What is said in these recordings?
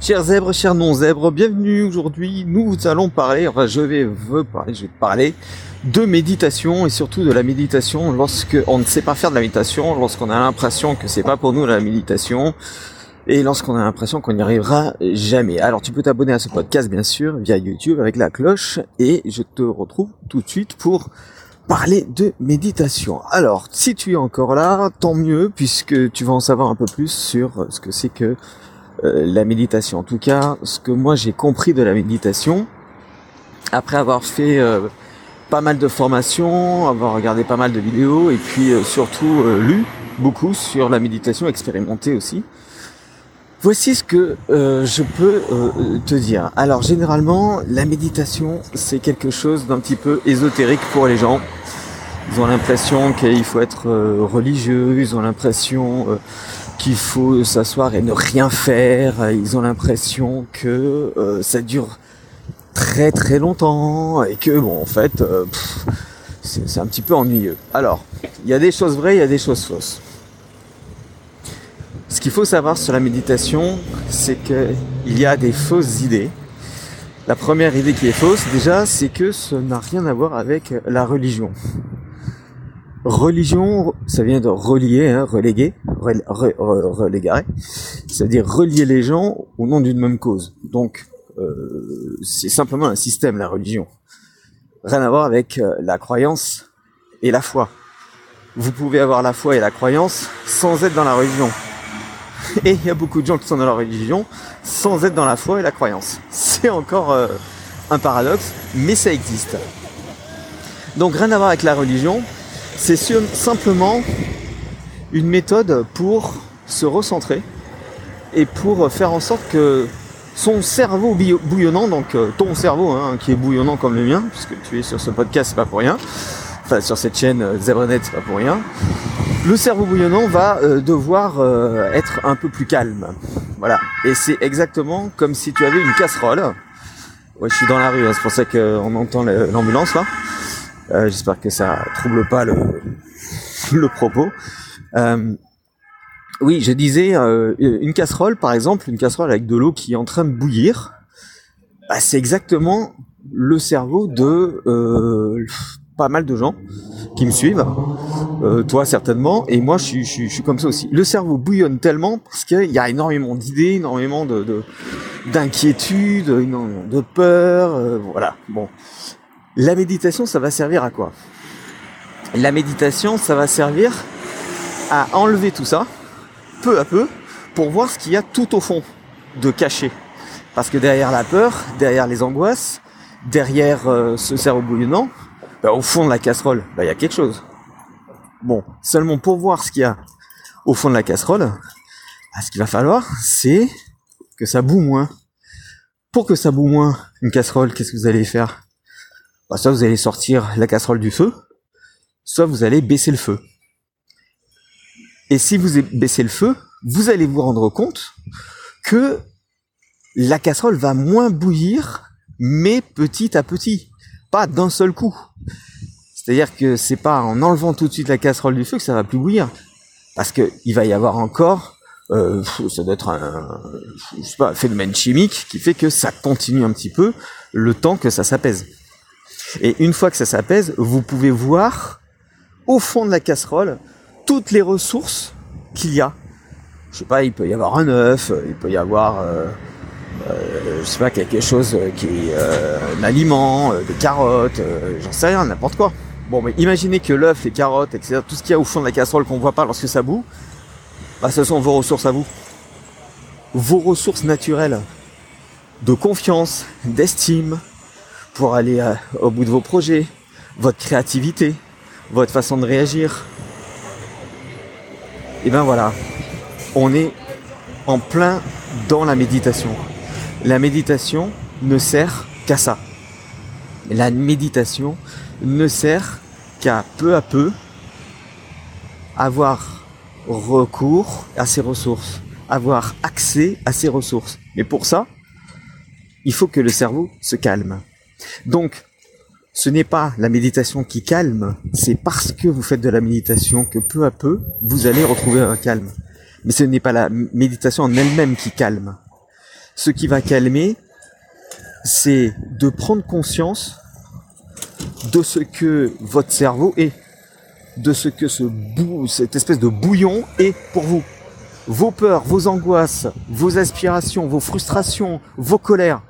Chers zèbres, chers non-zèbres, bienvenue aujourd'hui. Nous allons parler, enfin je vais veux parler, je vais parler de méditation et surtout de la méditation lorsque on ne sait pas faire de la méditation, lorsqu'on a l'impression que c'est pas pour nous la méditation et lorsqu'on a l'impression qu'on n'y arrivera jamais. Alors tu peux t'abonner à ce podcast bien sûr via YouTube avec la cloche et je te retrouve tout de suite pour parler de méditation. Alors, si tu es encore là, tant mieux, puisque tu vas en savoir un peu plus sur ce que c'est que euh, la méditation. En tout cas, ce que moi j'ai compris de la méditation, après avoir fait euh, pas mal de formations, avoir regardé pas mal de vidéos, et puis euh, surtout lu beaucoup sur la méditation, expérimenté aussi. Voici ce que je peux te dire. Alors généralement, la méditation, c'est quelque chose d'un petit peu ésotérique pour les gens. Ils ont l'impression qu'il faut être religieux, ils ont l'impression qu'il faut s'asseoir et ne rien faire. Ils ont l'impression que euh, ça dure très très longtemps et que bon en fait euh, c'est un petit peu ennuyeux. Alors, il y a des choses vraies, il y a des choses fausses. Ce qu'il faut savoir sur la méditation, c'est qu'il y a des fausses idées. La première idée qui est fausse, déjà, c'est que ça n'a rien à voir avec la religion. Religion, ça vient de relier, hein, reléguer, reléguer, c'est-à-dire relier les gens au nom d'une même cause. Donc, euh, c'est simplement un système, la religion. Rien à voir avec euh, la croyance et la foi. Vous pouvez avoir la foi et la croyance sans être dans la religion. Et il y a beaucoup de gens qui sont dans la religion sans être dans la foi et la croyance. C'est encore euh, un paradoxe, mais ça existe. Donc rien à voir avec la religion, c'est simplement une méthode pour se recentrer et pour faire en sorte que son cerveau bouillonnant, donc euh, ton cerveau hein, qui est bouillonnant comme le mien, puisque tu es sur ce podcast, c'est pas pour rien, enfin sur cette chaîne euh, Zebranet, c'est pas pour rien, le cerveau bouillonnant va euh, devoir être un peu plus calme. Voilà. Et c'est exactement comme si tu avais une casserole. Ouais, je suis dans la rue, hein, c'est pour ça qu'on entend l'ambulance là. Euh, j'espère que ça trouble pas le, propos. Euh, oui, je disais euh, une casserole, par exemple, une casserole avec de l'eau qui est en train de bouillir. Bah, c'est exactement le cerveau de pas mal de gens qui me suivent, toi certainement, et moi je suis, comme ça aussi. Le cerveau bouillonne tellement parce qu'il y a énormément d'idées, énormément de d'inquiétudes, de, de peur, voilà. Bon, la méditation, ça va servir à quoi? La méditation, ça va servir à enlever tout ça, peu à peu, pour voir ce qu'il y a tout au fond de caché. Parce que derrière la peur, derrière les angoisses, derrière euh, ce cerveau bouillonnant, bah, au fond de la casserole, bah, il y a quelque chose. Bon, seulement pour voir ce qu'il y a au fond de la casserole, bah, ce qu'il va falloir, c'est que ça boue moins. Pour que ça boue moins, une casserole, qu'est-ce que vous allez faire? Bah, soit vous allez sortir la casserole du feu, soit vous allez baisser le feu. Et si vous baissez le feu, vous allez vous rendre compte que la casserole va moins bouillir, mais petit à petit, pas d'un seul coup. C'est-à-dire que c'est pas en enlevant tout de suite la casserole du feu que ça va plus bouillir, parce que il va y avoir encore, euh, ça doit être un, phénomène chimique qui fait que ça continue un petit peu le temps que ça s'apaise. Et une fois que ça s'apaise, vous pouvez voir au fond de la casserole toutes les ressources qu'il y a. Je sais pas, il peut y avoir un œuf, il peut y avoir, euh, euh, je sais pas, quelque chose qui est euh, un aliment, des carottes, j'en sais rien, n'importe quoi. Bon, mais imaginez que l'œuf, les carottes, etc., tout ce qu'il y a au fond de la casserole qu'on voit pas lorsque ça boue, bah, ce sont vos ressources à vous. Vos ressources naturelles de confiance, d'estime, pour aller euh, au bout de vos projets, votre créativité, votre façon de réagir. Et ben voilà, on est en plein dans la méditation. La méditation ne sert qu'à ça. La méditation ne sert qu'à peu à peu avoir recours à ses ressources, avoir accès à ses ressources. Mais pour ça, il faut que le cerveau se calme. Donc, ce n'est pas la méditation qui calme, c'est parce que vous faites de la méditation que peu à peu, vous allez retrouver un calme. Mais ce n'est pas la méditation en elle-même qui calme. ce qui va calmer, c'est de prendre conscience de ce que votre cerveau est, de ce que cette espèce de bouillon est pour vous. Vos peurs, vos angoisses, vos aspirations, vos frustrations, vos colères.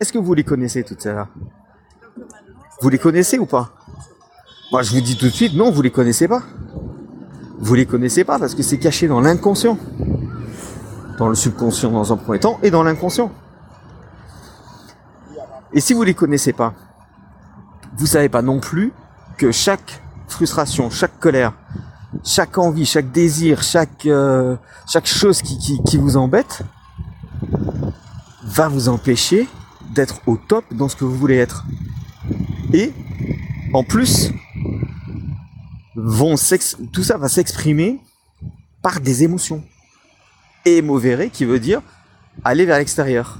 Est-ce que vous les connaissez toutes celles-là? Vous les connaissez ou pas? Moi, je vous dis tout de suite, non, vous les connaissez pas. Vous les connaissez pas parce que c'est caché dans l'inconscient. Dans le subconscient dans un premier temps et dans l'inconscient. Et si vous les connaissez pas, vous savez pas non plus que chaque frustration, chaque colère, chaque envie, chaque désir, chaque euh, chose qui vous embête va vous empêcher d'être au top dans ce que vous voulez être. Et en plus, vont tout ça va s'exprimer par des émotions. Émovéré qui veut dire aller vers l'extérieur.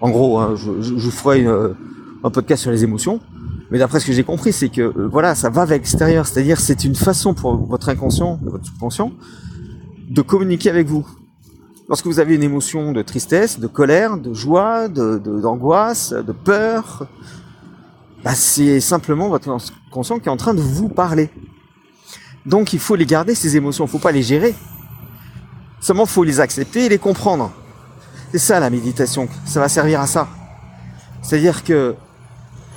En gros, hein, je, je, je, ferai une, un podcast sur les émotions, mais d'après ce que j'ai compris, c'est que euh, voilà, ça va vers l'extérieur, c'est-à-dire c'est une façon pour votre inconscient, votre subconscient, de communiquer avec vous. Lorsque vous avez une émotion de tristesse, de colère, de joie, d'angoisse, de, de, peur, bah c'est simplement votre conscient qui est en train de vous parler. Donc il faut les garder ces émotions, il faut pas les gérer. Seulement il faut les accepter et les comprendre. C'est ça la méditation, ça va servir à ça. C'est-à-dire que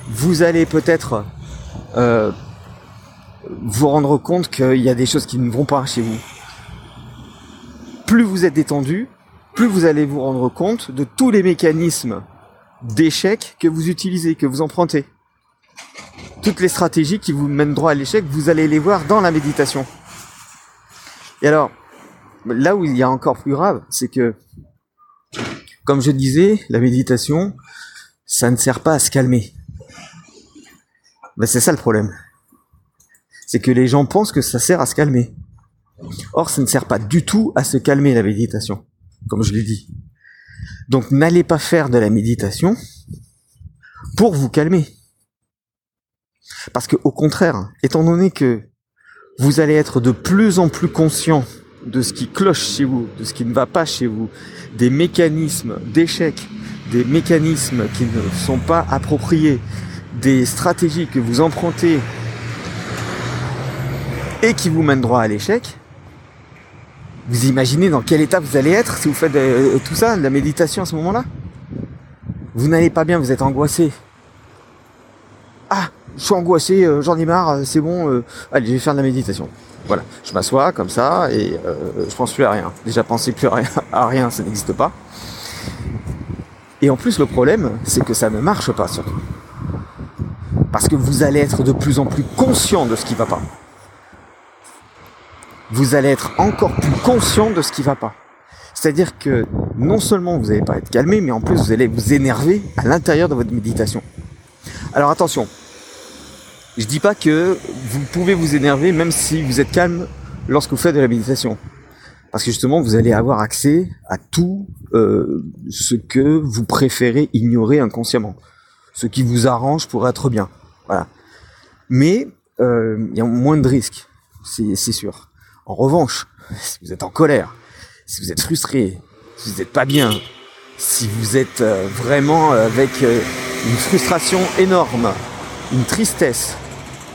vous allez peut-être euh, vous rendre compte qu'il y a des choses qui ne vont pas chez vous plus vous êtes détendu, plus vous allez vous rendre compte de tous les mécanismes d'échec que vous utilisez, que vous empruntez. Toutes les stratégies qui vous mènent droit à l'échec, vous allez les voir dans la méditation. Et alors, là où il y a encore plus grave, c'est que, comme je disais, la méditation, ça ne sert pas à se calmer. Ben c'est ça le problème. C'est que les gens pensent que ça sert à se calmer. Or, ça ne sert pas du tout à se calmer la méditation, comme je l'ai dit. Donc, n'allez pas faire de la méditation pour vous calmer. Parce que, au contraire, étant donné que vous allez être de plus en plus conscient de ce qui cloche chez vous, de ce qui ne va pas chez vous, des mécanismes d'échec, des mécanismes qui ne sont pas appropriés, des stratégies que vous empruntez et qui vous mènent droit à l'échec, vous imaginez dans quel état vous allez être si vous faites euh, tout ça, de la méditation à ce moment-là? Vous n'allez pas bien, vous êtes angoissé. Ah, je suis angoissé, euh, j'en ai marre, euh, c'est bon, allez, je vais faire de la méditation. Voilà, je m'assois comme ça et je pense plus à rien. Déjà penser plus à rien, à rien ça n'existe pas. Et en plus le problème, c'est que ça ne marche pas surtout. Parce que vous allez être de plus en plus conscient de ce qui va pas vous allez être encore plus conscient de ce qui va pas. C'est-à-dire que non seulement vous n'allez pas être calmé, mais en plus vous allez vous énerver à l'intérieur de votre méditation. Alors attention, je dis pas que vous pouvez vous énerver même si vous êtes calme lorsque vous faites de la méditation. Parce que justement, vous allez avoir accès à tout euh, ce que vous préférez ignorer inconsciemment. Ce qui vous arrange pour être bien. Voilà. Mais euh, il y a moins de risques, c'est sûr. En revanche, si vous êtes en colère, si vous êtes frustré, si vous n'êtes pas bien, si vous êtes euh, vraiment euh, avec euh, une frustration énorme, une tristesse,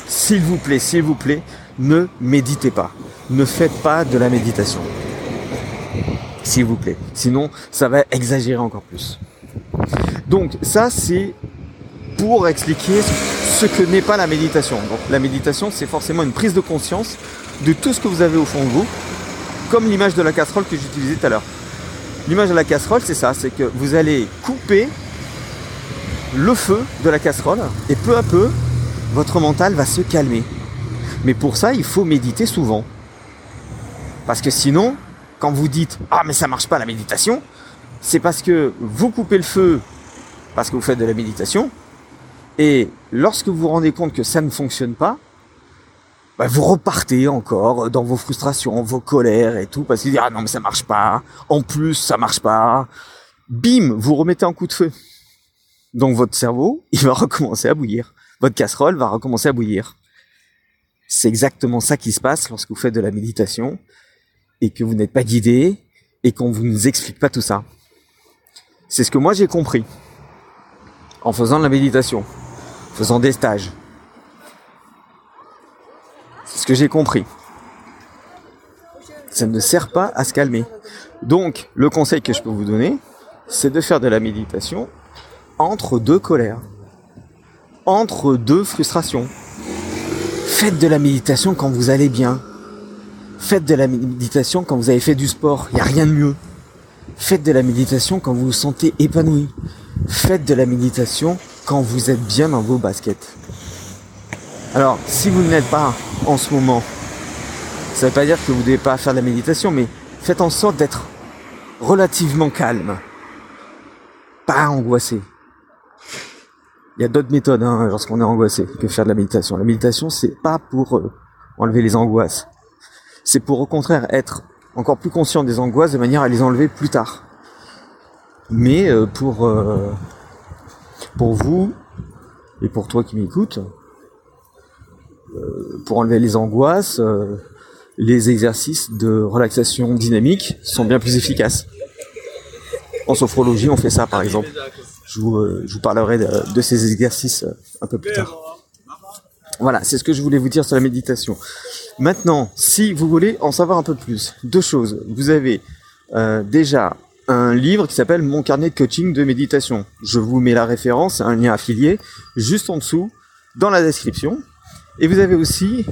s'il vous plaît, s'il vous plaît, ne méditez pas. Ne faites pas de la méditation. S'il vous plaît. Sinon, ça va exagérer encore plus. Donc ça, c'est pour expliquer ce que n'est pas la méditation. Donc la méditation, c'est forcément une prise de conscience de tout ce que vous avez au fond de vous, comme l'image de la casserole que j'utilisais tout à l'heure. L'image de la casserole, c'est ça, c'est que vous allez couper le feu de la casserole et peu à peu, votre mental va se calmer. Mais pour ça, il faut méditer souvent. Parce que sinon, quand vous dites Ah mais ça marche pas la méditation, c'est parce que vous coupez le feu parce que vous faites de la méditation, et lorsque vous vous rendez compte que ça ne fonctionne pas, bah, vous repartez encore dans vos frustrations, vos colères et tout, parce vous dites, ah non mais ça marche pas, en plus ça marche pas, bim, vous remettez un coup de feu. Donc votre cerveau, il va recommencer à bouillir. Votre casserole va recommencer à bouillir. C'est exactement ça qui se passe lorsque vous faites de la méditation et que vous n'êtes pas guidé et qu'on vous nous explique pas tout ça. C'est ce que moi j'ai compris en faisant de la méditation, en faisant des stages. Ce que j'ai compris. Ça ne sert pas à se calmer. Donc, le conseil que je peux vous donner, c'est de faire de la méditation entre deux colères, entre deux frustrations. Faites de la méditation quand vous allez bien. Faites de la méditation quand vous avez fait du sport. Il n'y a rien de mieux. Faites de la méditation quand vous vous sentez épanoui. Faites de la méditation quand vous êtes bien dans vos baskets. Alors, si vous n'êtes pas en ce moment, ça ne veut pas dire que vous ne devez pas faire de la méditation, mais faites en sorte d'être relativement calme, pas angoissé. Il y a d'autres méthodes hein, lorsqu'on est angoissé que faire de la méditation. La méditation, c'est pas pour euh, enlever les angoisses. C'est pour au contraire être encore plus conscient des angoisses de manière à les enlever plus tard. Mais euh, pour euh, pour vous et pour toi qui m'écoutes, pour enlever les angoisses, les exercices de relaxation dynamique sont bien plus efficaces. En sophrologie, on fait ça par exemple. Je vous, euh, parlerai de, ces exercices euh, un peu plus tard. Voilà, c'est ce que je voulais vous dire sur la méditation. Maintenant, si vous voulez en savoir un peu plus, deux choses. Vous avez euh, déjà un livre qui s'appelle Mon carnet de coaching de méditation. Je vous mets la référence, un lien affilié, juste en dessous, dans la description. Et vous avez aussi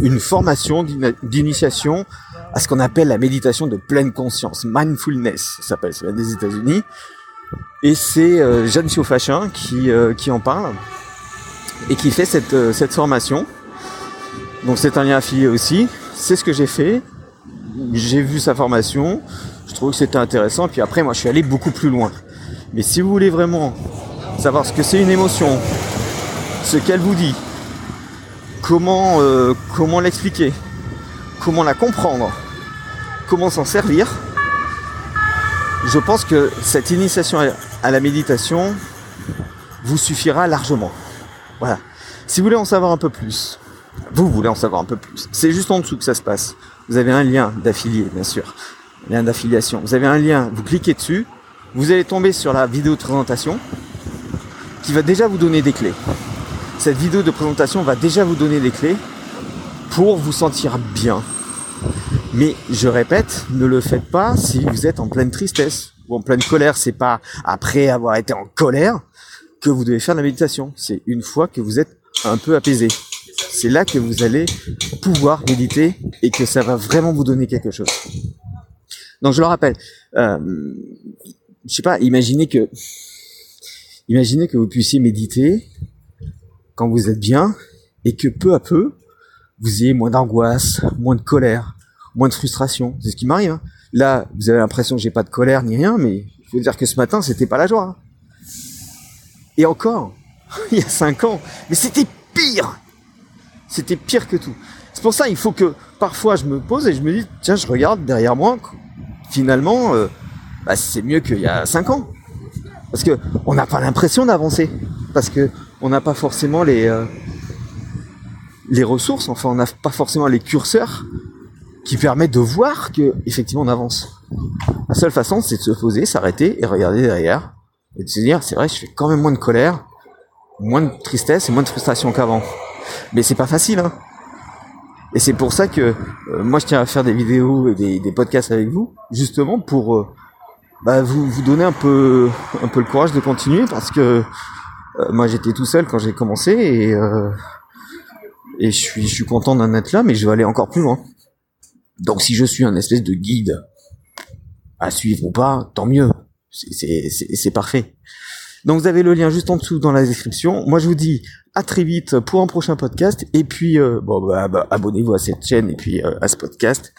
une formation d'initiation à ce qu'on appelle la méditation de pleine conscience, mindfulness, ça s'appelle, c'est des États-Unis. Et c'est euh, Jeanne Siofachin qui, euh, qui en parle et qui fait cette, euh, cette formation. Donc c'est un lien affilié aussi. C'est ce que j'ai fait. J'ai vu sa formation. Je trouve que c'était intéressant. Puis après, moi, je suis allé beaucoup plus loin. Mais si vous voulez vraiment savoir ce que c'est une émotion, ce qu'elle vous dit, comment, euh, comment l'expliquer, comment la comprendre, comment s'en servir, je pense que cette initiation à la méditation vous suffira largement. Voilà. Si vous voulez en savoir un peu plus, vous voulez en savoir un peu plus, c'est juste en dessous que ça se passe. Vous avez un lien d'affilié, bien sûr. Lien d'affiliation. Vous avez un lien, vous cliquez dessus, vous allez tomber sur la vidéo de présentation qui va déjà vous donner des clés. Cette vidéo de présentation va déjà vous donner des clés pour vous sentir bien, mais je répète, ne le faites pas si vous êtes en pleine tristesse ou en pleine colère. C'est pas après avoir été en colère que vous devez faire la méditation. C'est une fois que vous êtes un peu apaisé. C'est là que vous allez pouvoir méditer et que ça va vraiment vous donner quelque chose. Donc je le rappelle, euh, je sais pas, imaginez que, imaginez que vous puissiez méditer quand vous êtes bien et que peu à peu vous ayez moins d'angoisse, moins de colère, moins de frustration. C'est ce qui m'arrive. Hein. Là, vous avez l'impression que j'ai pas de colère ni rien, mais il faut dire que ce matin, c'était pas la joie. Hein. Et encore, il y a cinq ans, mais c'était pire. C'était pire que tout. C'est pour ça, il faut que parfois je me pose et je me dis, tiens, je regarde derrière moi. Finalement, euh, bah, c'est mieux qu'il y a cinq ans. Parce que on n'a pas l'impression d'avancer. Parce que on n'a pas forcément les, euh, les ressources, enfin on n'a pas forcément les curseurs qui permet de voir que effectivement on avance. La seule façon, c'est de se poser, s'arrêter et regarder derrière et de se dire, c'est vrai, je fais quand même moins de colère, moins de tristesse et moins de frustration qu'avant. Mais c'est pas facile, hein. Et c'est pour ça que euh, moi je tiens à faire des vidéos et des, podcasts avec vous, justement pour euh, bah, vous, donner un peu un peu le courage de continuer parce que moi j'étais tout seul quand j'ai commencé et et je suis je suis content d'en être là, mais je vais aller encore plus loin. Donc si je suis un espèce de guide à suivre ou pas, tant mieux. C'est parfait. Donc vous avez le lien juste en dessous dans la description. Moi je vous dis à très vite pour un prochain podcast. Et puis euh, bon bah, bah, abonnez-vous à cette chaîne et puis euh, à ce podcast.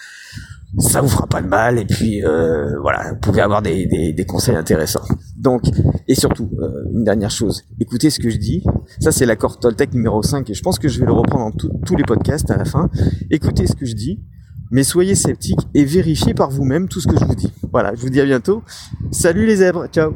Ça vous fera pas de mal. Et puis euh, voilà, vous pouvez avoir des, des, des, conseils intéressants. Donc et surtout une dernière chose, écoutez ce que je dis. Ça c'est l'accord Toltec numéro 5 et je pense que je vais le reprendre dans tous les podcasts à la fin. Écoutez ce que je dis mais soyez sceptiques et vérifiez par vous-même tout ce que je vous dis. Voilà, je vous dis à bientôt. Salut les zèbres, ciao